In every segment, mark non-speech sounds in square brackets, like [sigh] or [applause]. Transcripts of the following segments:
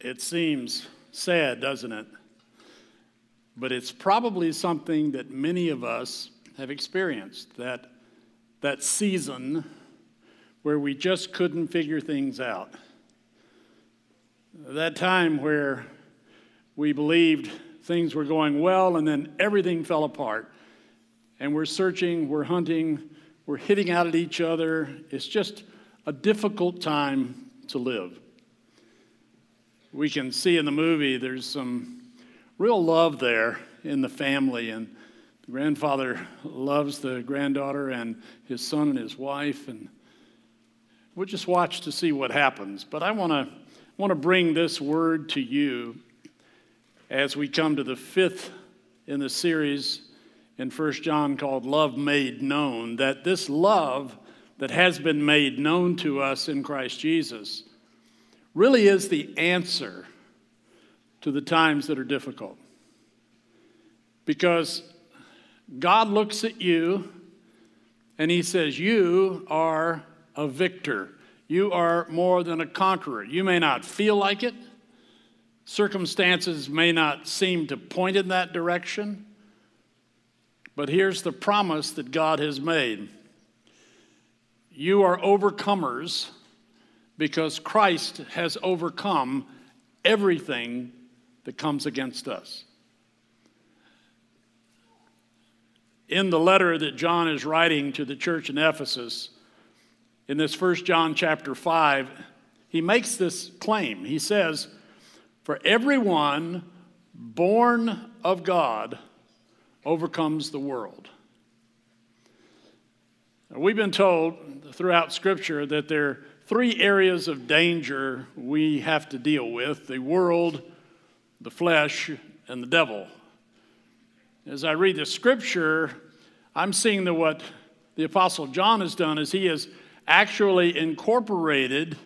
It seems sad, doesn't it? But it's probably something that many of us have experienced that, that season where we just couldn't figure things out. That time where we believed things were going well and then everything fell apart. And we're searching, we're hunting, we're hitting out at each other. It's just a difficult time to live we can see in the movie there's some real love there in the family and the grandfather loves the granddaughter and his son and his wife and we'll just watch to see what happens. But i want to want to bring this word to you as we come to the fifth in the series in First john called love made known that this love that has been made known to us in christ jesus really is the answer to the times that are difficult. Because God looks at you and He says, You are a victor. You are more than a conqueror. You may not feel like it, circumstances may not seem to point in that direction, but here's the promise that God has made you are overcomers because Christ has overcome everything that comes against us. In the letter that John is writing to the church in Ephesus, in this first John chapter 5, he makes this claim. He says, For everyone born of God overcomes the world. We've been told throughout Scripture that there three areas of danger we have to deal with the world, the flesh, and the devil. As I read the scripture, I'm seeing that what the Apostle John has done is he has actually incorporated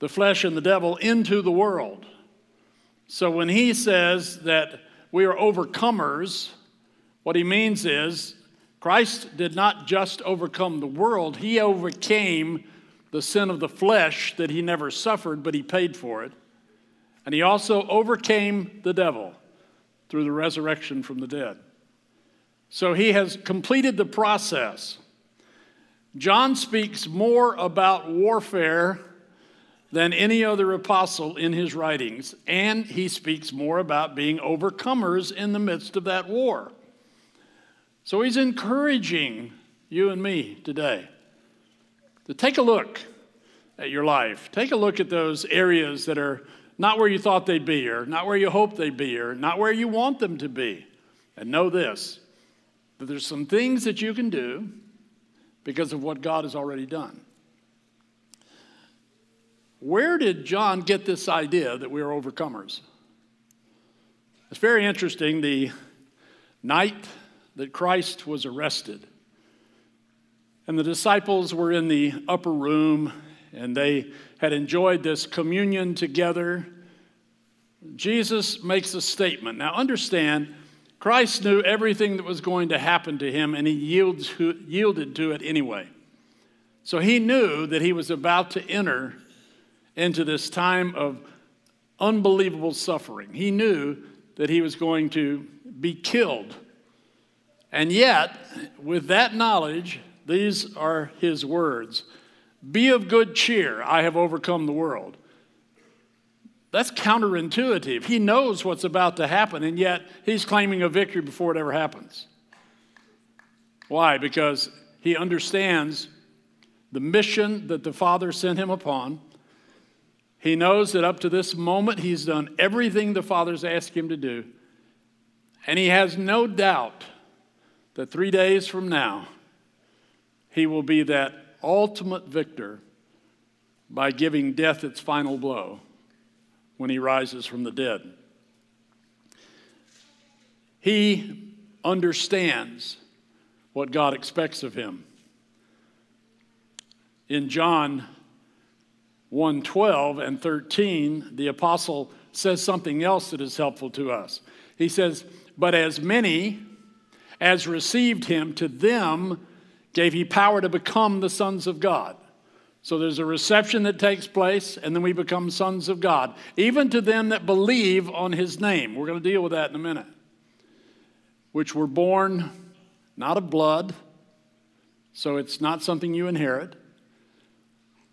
the flesh and the devil into the world. So when he says that we are overcomers, what he means is Christ did not just overcome the world, he overcame the sin of the flesh that he never suffered, but he paid for it. And he also overcame the devil through the resurrection from the dead. So he has completed the process. John speaks more about warfare than any other apostle in his writings, and he speaks more about being overcomers in the midst of that war. So he's encouraging you and me today to take a look at your life. Take a look at those areas that are not where you thought they'd be, or not where you hoped they'd be, or not where you want them to be. And know this that there's some things that you can do because of what God has already done. Where did John get this idea that we are overcomers? It's very interesting. The night that Christ was arrested, and the disciples were in the upper room and they had enjoyed this communion together. Jesus makes a statement. Now, understand, Christ knew everything that was going to happen to him, and he yielded to it anyway. So he knew that he was about to enter into this time of unbelievable suffering. He knew that he was going to be killed. And yet, with that knowledge, these are his words Be of good cheer, I have overcome the world. That's counterintuitive. He knows what's about to happen, and yet he's claiming a victory before it ever happens. Why? Because he understands the mission that the Father sent him upon. He knows that up to this moment, he's done everything the Father's asked him to do. And he has no doubt that three days from now, he will be that ultimate victor by giving death its final blow when he rises from the dead. He understands what God expects of him. In John 1 12 and 13, the apostle says something else that is helpful to us. He says, But as many as received him, to them gave he power to become the sons of God. So there's a reception that takes place, and then we become sons of God, even to them that believe on his name. We're going to deal with that in a minute. Which were born not of blood, so it's not something you inherit,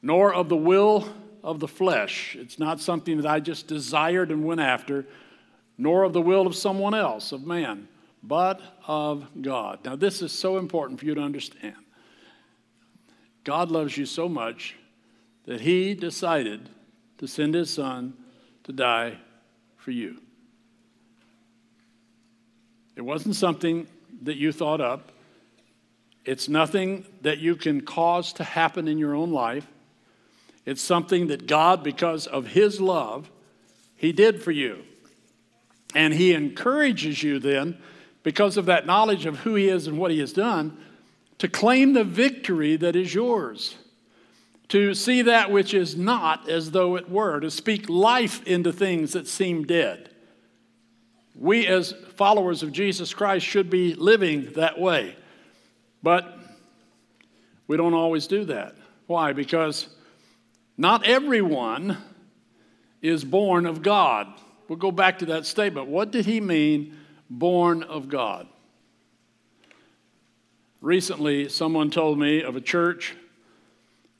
nor of the will of the flesh. It's not something that I just desired and went after, nor of the will of someone else, of man, but of God. Now, this is so important for you to understand. God loves you so much that He decided to send His Son to die for you. It wasn't something that you thought up. It's nothing that you can cause to happen in your own life. It's something that God, because of His love, He did for you. And He encourages you then, because of that knowledge of who He is and what He has done, to claim the victory that is yours, to see that which is not as though it were, to speak life into things that seem dead. We, as followers of Jesus Christ, should be living that way. But we don't always do that. Why? Because not everyone is born of God. We'll go back to that statement. What did he mean, born of God? Recently, someone told me of a church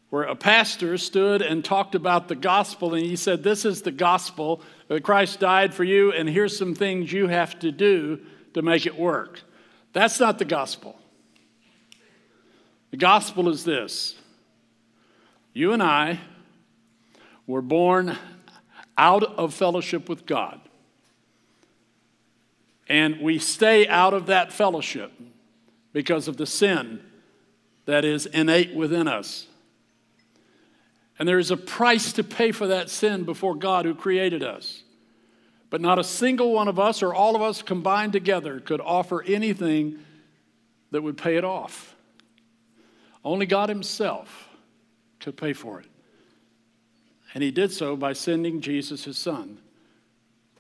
where a pastor stood and talked about the gospel, and he said, This is the gospel that Christ died for you, and here's some things you have to do to make it work. That's not the gospel. The gospel is this you and I were born out of fellowship with God, and we stay out of that fellowship because of the sin that is innate within us. And there is a price to pay for that sin before God who created us. But not a single one of us or all of us combined together could offer anything that would pay it off. Only God Himself could pay for it. And He did so by sending Jesus, His Son.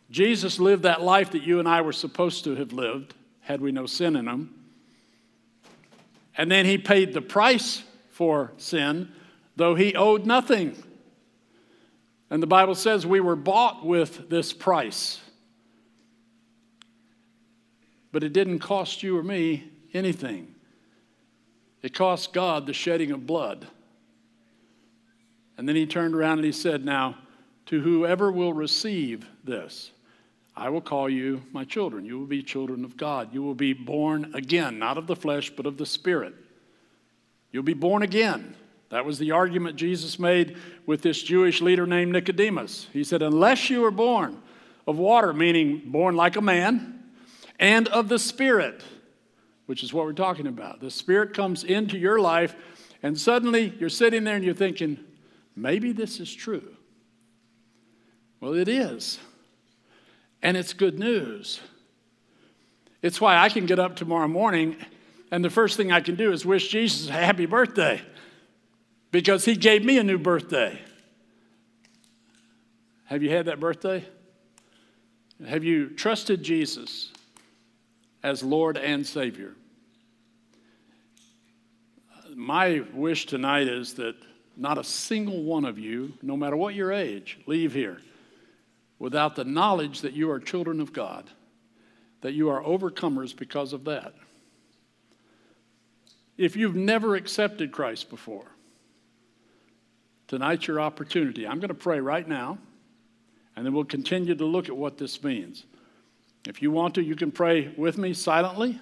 Jesus lived that life that you and I were supposed to have lived had we no sin in Him. And then he paid the price for sin, though he owed nothing. And the Bible says we were bought with this price. But it didn't cost you or me anything. It cost God the shedding of blood. And then he turned around and he said, Now, to whoever will receive this, I will call you my children. You will be children of God. You will be born again, not of the flesh, but of the Spirit. You'll be born again. That was the argument Jesus made with this Jewish leader named Nicodemus. He said, Unless you are born of water, meaning born like a man, and of the Spirit, which is what we're talking about. The Spirit comes into your life, and suddenly you're sitting there and you're thinking, maybe this is true. Well, it is. And it's good news. It's why I can get up tomorrow morning and the first thing I can do is wish Jesus a happy birthday because he gave me a new birthday. Have you had that birthday? Have you trusted Jesus as Lord and Savior? My wish tonight is that not a single one of you, no matter what your age, leave here without the knowledge that you are children of God, that you are overcomers because of that. If you've never accepted Christ before, tonight's your opportunity. I'm going to pray right now, and then we'll continue to look at what this means. If you want to, you can pray with me silently.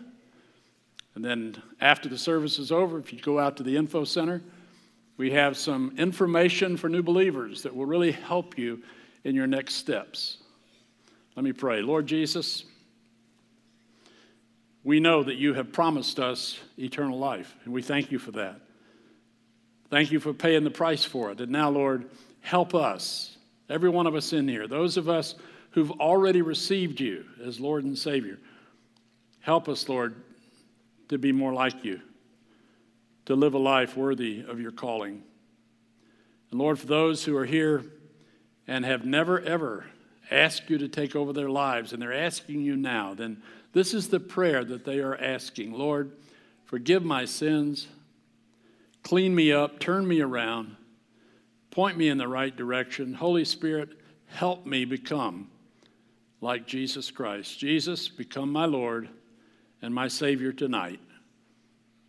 And then after the service is over, if you go out to the info center, we have some information for new believers that will really help you in your next steps. Let me pray. Lord Jesus, we know that you have promised us eternal life, and we thank you for that. Thank you for paying the price for it. And now, Lord, help us, every one of us in here, those of us who've already received you as Lord and Savior. Help us, Lord, to be more like you, to live a life worthy of your calling. And Lord, for those who are here and have never, ever asked you to take over their lives, and they're asking you now, then this is the prayer that they are asking Lord, forgive my sins, clean me up, turn me around, Point me in the right direction. Holy Spirit, help me become like Jesus Christ. Jesus, become my Lord and my Savior tonight.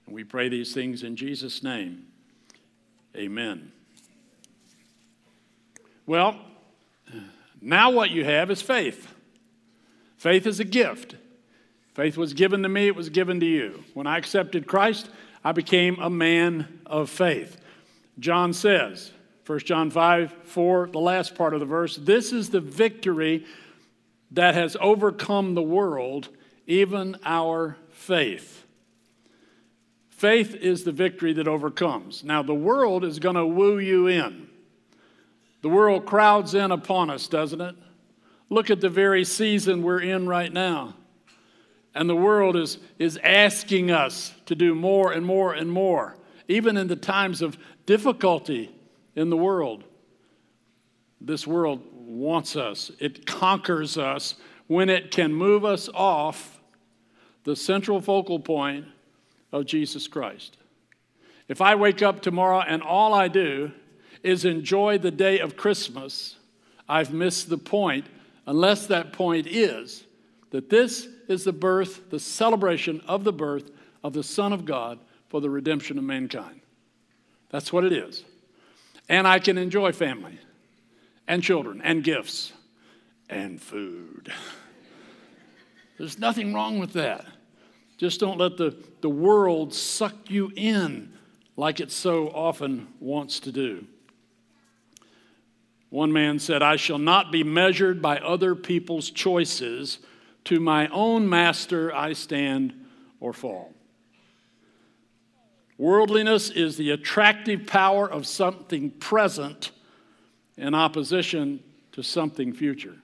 And we pray these things in Jesus' name. Amen. Well, now what you have is faith. Faith is a gift. Faith was given to me, it was given to you. When I accepted Christ, I became a man of faith. John says, 1 John 5 4, the last part of the verse, this is the victory that has overcome the world, even our faith. Faith is the victory that overcomes. Now, the world is going to woo you in. The world crowds in upon us, doesn't it? Look at the very season we're in right now. And the world is, is asking us to do more and more and more, even in the times of difficulty in the world. This world wants us, it conquers us when it can move us off the central focal point of Jesus Christ. If I wake up tomorrow and all I do is enjoy the day of Christmas, I've missed the point, unless that point is that this is the birth, the celebration of the birth of the Son of God for the redemption of mankind. That's what it is. And I can enjoy family and children and gifts and food. There's nothing wrong with that. Just don't let the, the world suck you in like it so often wants to do. One man said, I shall not be measured by other people's choices. To my own master I stand or fall. Worldliness is the attractive power of something present in opposition to something future.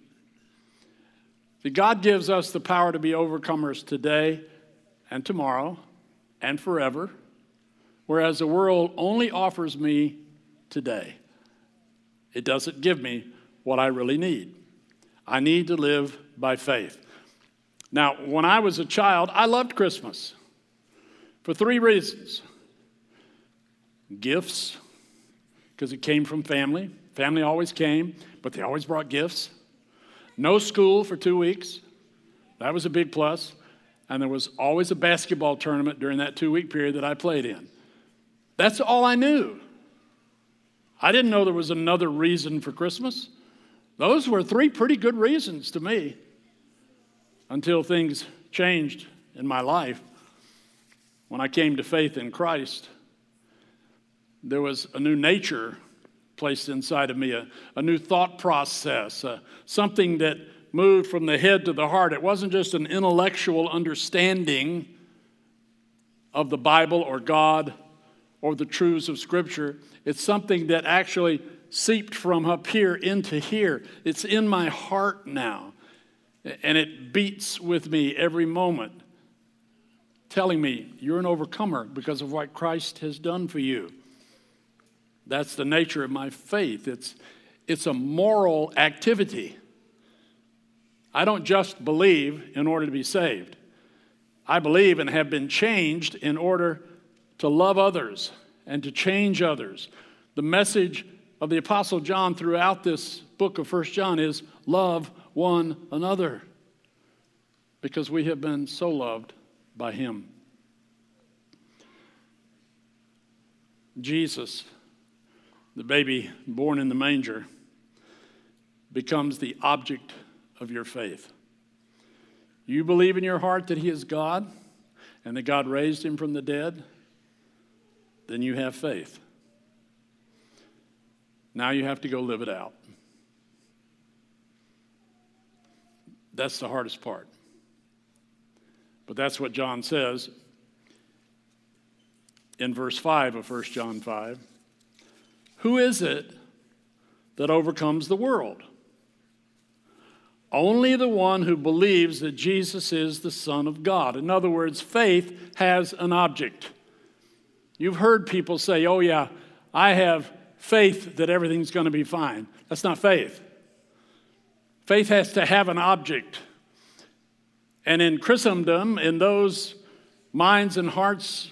See, God gives us the power to be overcomers today and tomorrow and forever, whereas the world only offers me today. It doesn't give me what I really need. I need to live by faith. Now, when I was a child, I loved Christmas for three reasons gifts, because it came from family. Family always came, but they always brought gifts. No school for two weeks. That was a big plus. And there was always a basketball tournament during that two week period that I played in. That's all I knew. I didn't know there was another reason for Christmas. Those were three pretty good reasons to me until things changed in my life. When I came to faith in Christ, there was a new nature placed inside of me, a, a new thought process, uh, something that moved from the head to the heart. It wasn't just an intellectual understanding of the Bible or God or the truths of Scripture. It's something that actually seeped from up here into here. It's in my heart now, and it beats with me every moment, telling me you're an overcomer because of what Christ has done for you. That's the nature of my faith. It's, it's a moral activity. I don't just believe in order to be saved. I believe and have been changed in order to love others and to change others. The message of the Apostle John throughout this book of First John is love one another because we have been so loved by him. Jesus the baby born in the manger becomes the object of your faith. You believe in your heart that He is God and that God raised Him from the dead, then you have faith. Now you have to go live it out. That's the hardest part. But that's what John says in verse 5 of 1 John 5. Who is it that overcomes the world? Only the one who believes that Jesus is the Son of God. In other words, faith has an object. You've heard people say, oh, yeah, I have faith that everything's going to be fine. That's not faith. Faith has to have an object. And in Christendom, in those minds and hearts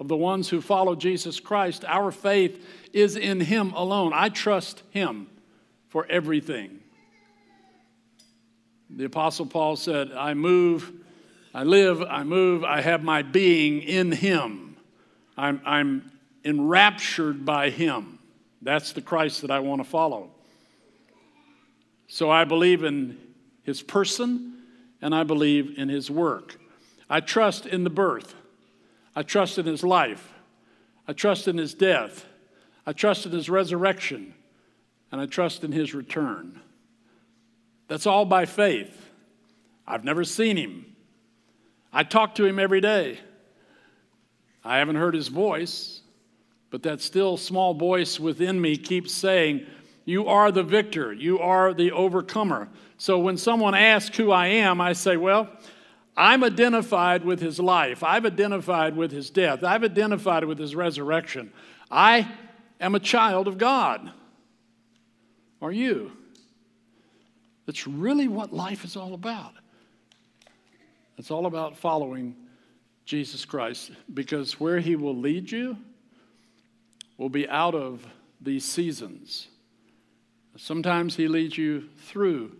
of the ones who follow Jesus Christ, our faith is in Him alone. I trust Him for everything. The Apostle Paul said, I move, I live, I move, I have my being in Him. I'm, I'm enraptured by Him. That's the Christ that I want to follow. So I believe in His person and I believe in His work. I trust in the birth. I trust in his life. I trust in his death. I trust in his resurrection. And I trust in his return. That's all by faith. I've never seen him. I talk to him every day. I haven't heard his voice, but that still small voice within me keeps saying, You are the victor. You are the overcomer. So when someone asks who I am, I say, Well, I'm identified with his life. I've identified with his death. I've identified with his resurrection. I am a child of God. Are you? That's really what life is all about. It's all about following Jesus Christ because where he will lead you will be out of these seasons. Sometimes he leads you through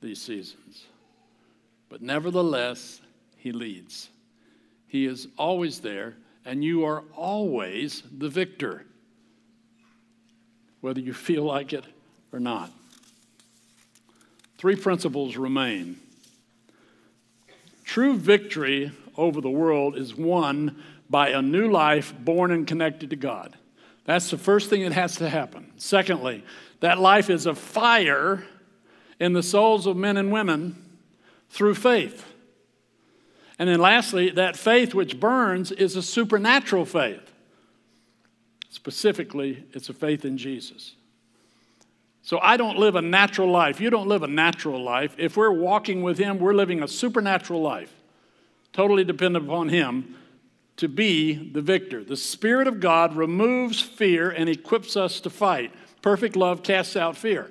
these seasons. But nevertheless, He leads. He is always there, and you are always the victor, whether you [laughs] feel like it or not. Three principles remain. True victory over the world is won by a new life born and connected to God. That's the first thing that has to happen. Secondly, that life is a fire in the souls of men and women through faith. And then lastly, that faith which burns is a supernatural faith. Specifically, it's a faith in Jesus. So I don't live a natural life. You don't live a natural life. If we're walking with Him, we're living a supernatural life, totally dependent upon Him to be the victor. The Spirit of God removes fear and equips us to fight. Perfect love casts out fear.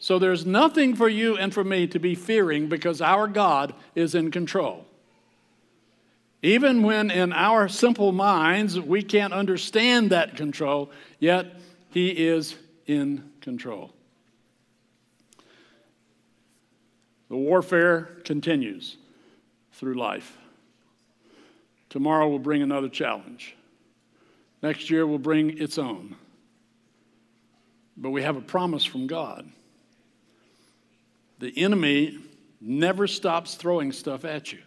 So there's nothing for you and for me to be fearing because our God is in control. Even when in our simple minds we can't understand that control, yet He is in control. The warfare continues through life. Tomorrow will bring another challenge. Next year will bring its own. But we have a promise from God the enemy never stops throwing stuff at you.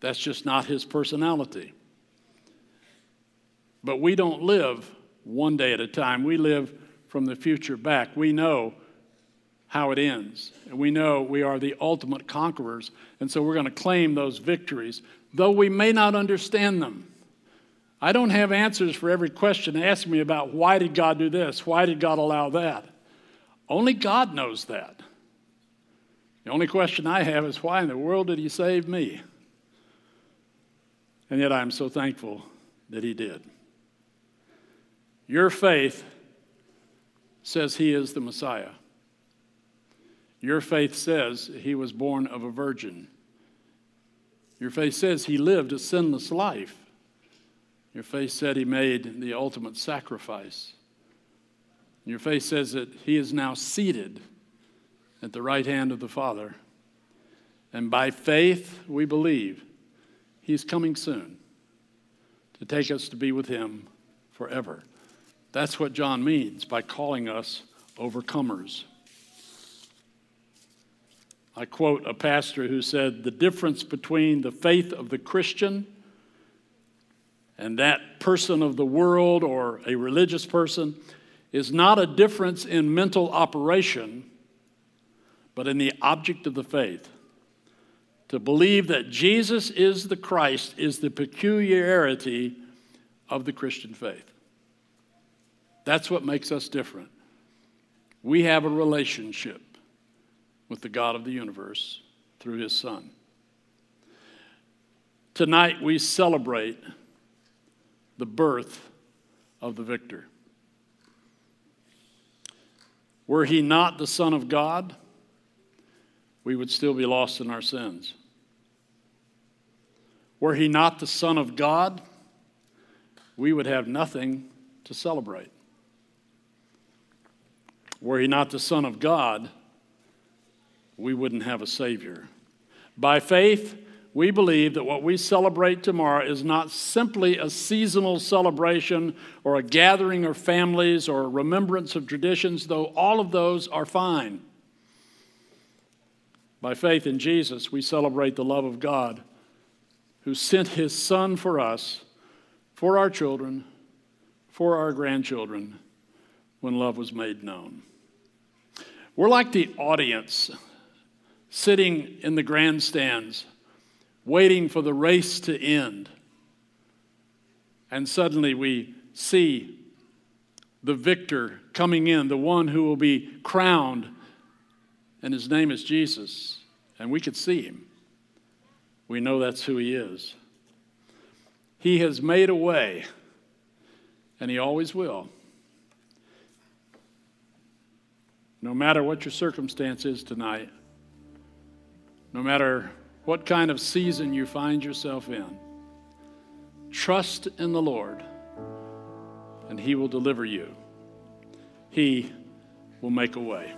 That's just not his personality. But we don't live one day at a time. We live from the future back. We know how it ends. And we know we are the ultimate conquerors. And so we're going to claim those victories, though we may not understand them. I don't have answers for every question asked me about why did God do this? Why did God allow that? Only God knows that. The only question I have is why in the world did he save me? And yet I'm so thankful that he did. Your faith says he is the Messiah. Your faith says he was born of a virgin. Your faith says he lived a sinless life. Your faith said he made the ultimate sacrifice. Your faith says that he is now seated at the right hand of the Father. And by faith, we believe He's coming soon to take us to be with Him forever. That's what John means by calling us overcomers. I quote a pastor who said, The difference between the faith of the Christian and that person of the world or a religious person is not a difference in mental operation but in the object of the faith. To believe that Jesus is the Christ is the peculiarity of the Christian faith. That's what makes us different. We have a relationship with the God of the universe through his Son. Tonight we celebrate the birth of the victor. Were he not the Son of God, we would still be lost in our sins. Were he not the Son of God, we would have nothing to celebrate. Were he not the Son of God, we wouldn't have a Savior. By faith, we believe that what we celebrate tomorrow is not simply a seasonal celebration or a gathering of families or a remembrance of traditions, though all of those are fine. By faith in Jesus, we celebrate the love of God who sent his Son for us, for our children, for our grandchildren, when love was made known. We're like the audience sitting in the grandstands waiting for the race to end. And suddenly we see the victor coming in, the one who will be crowned, and his name is Jesus. And we could see him. We know that's who he is. He has made a way, and he always will. No matter what your circumstance is tonight, no matter what kind of season you find yourself in. Trust in the Lord, and He will deliver you. He will make a way.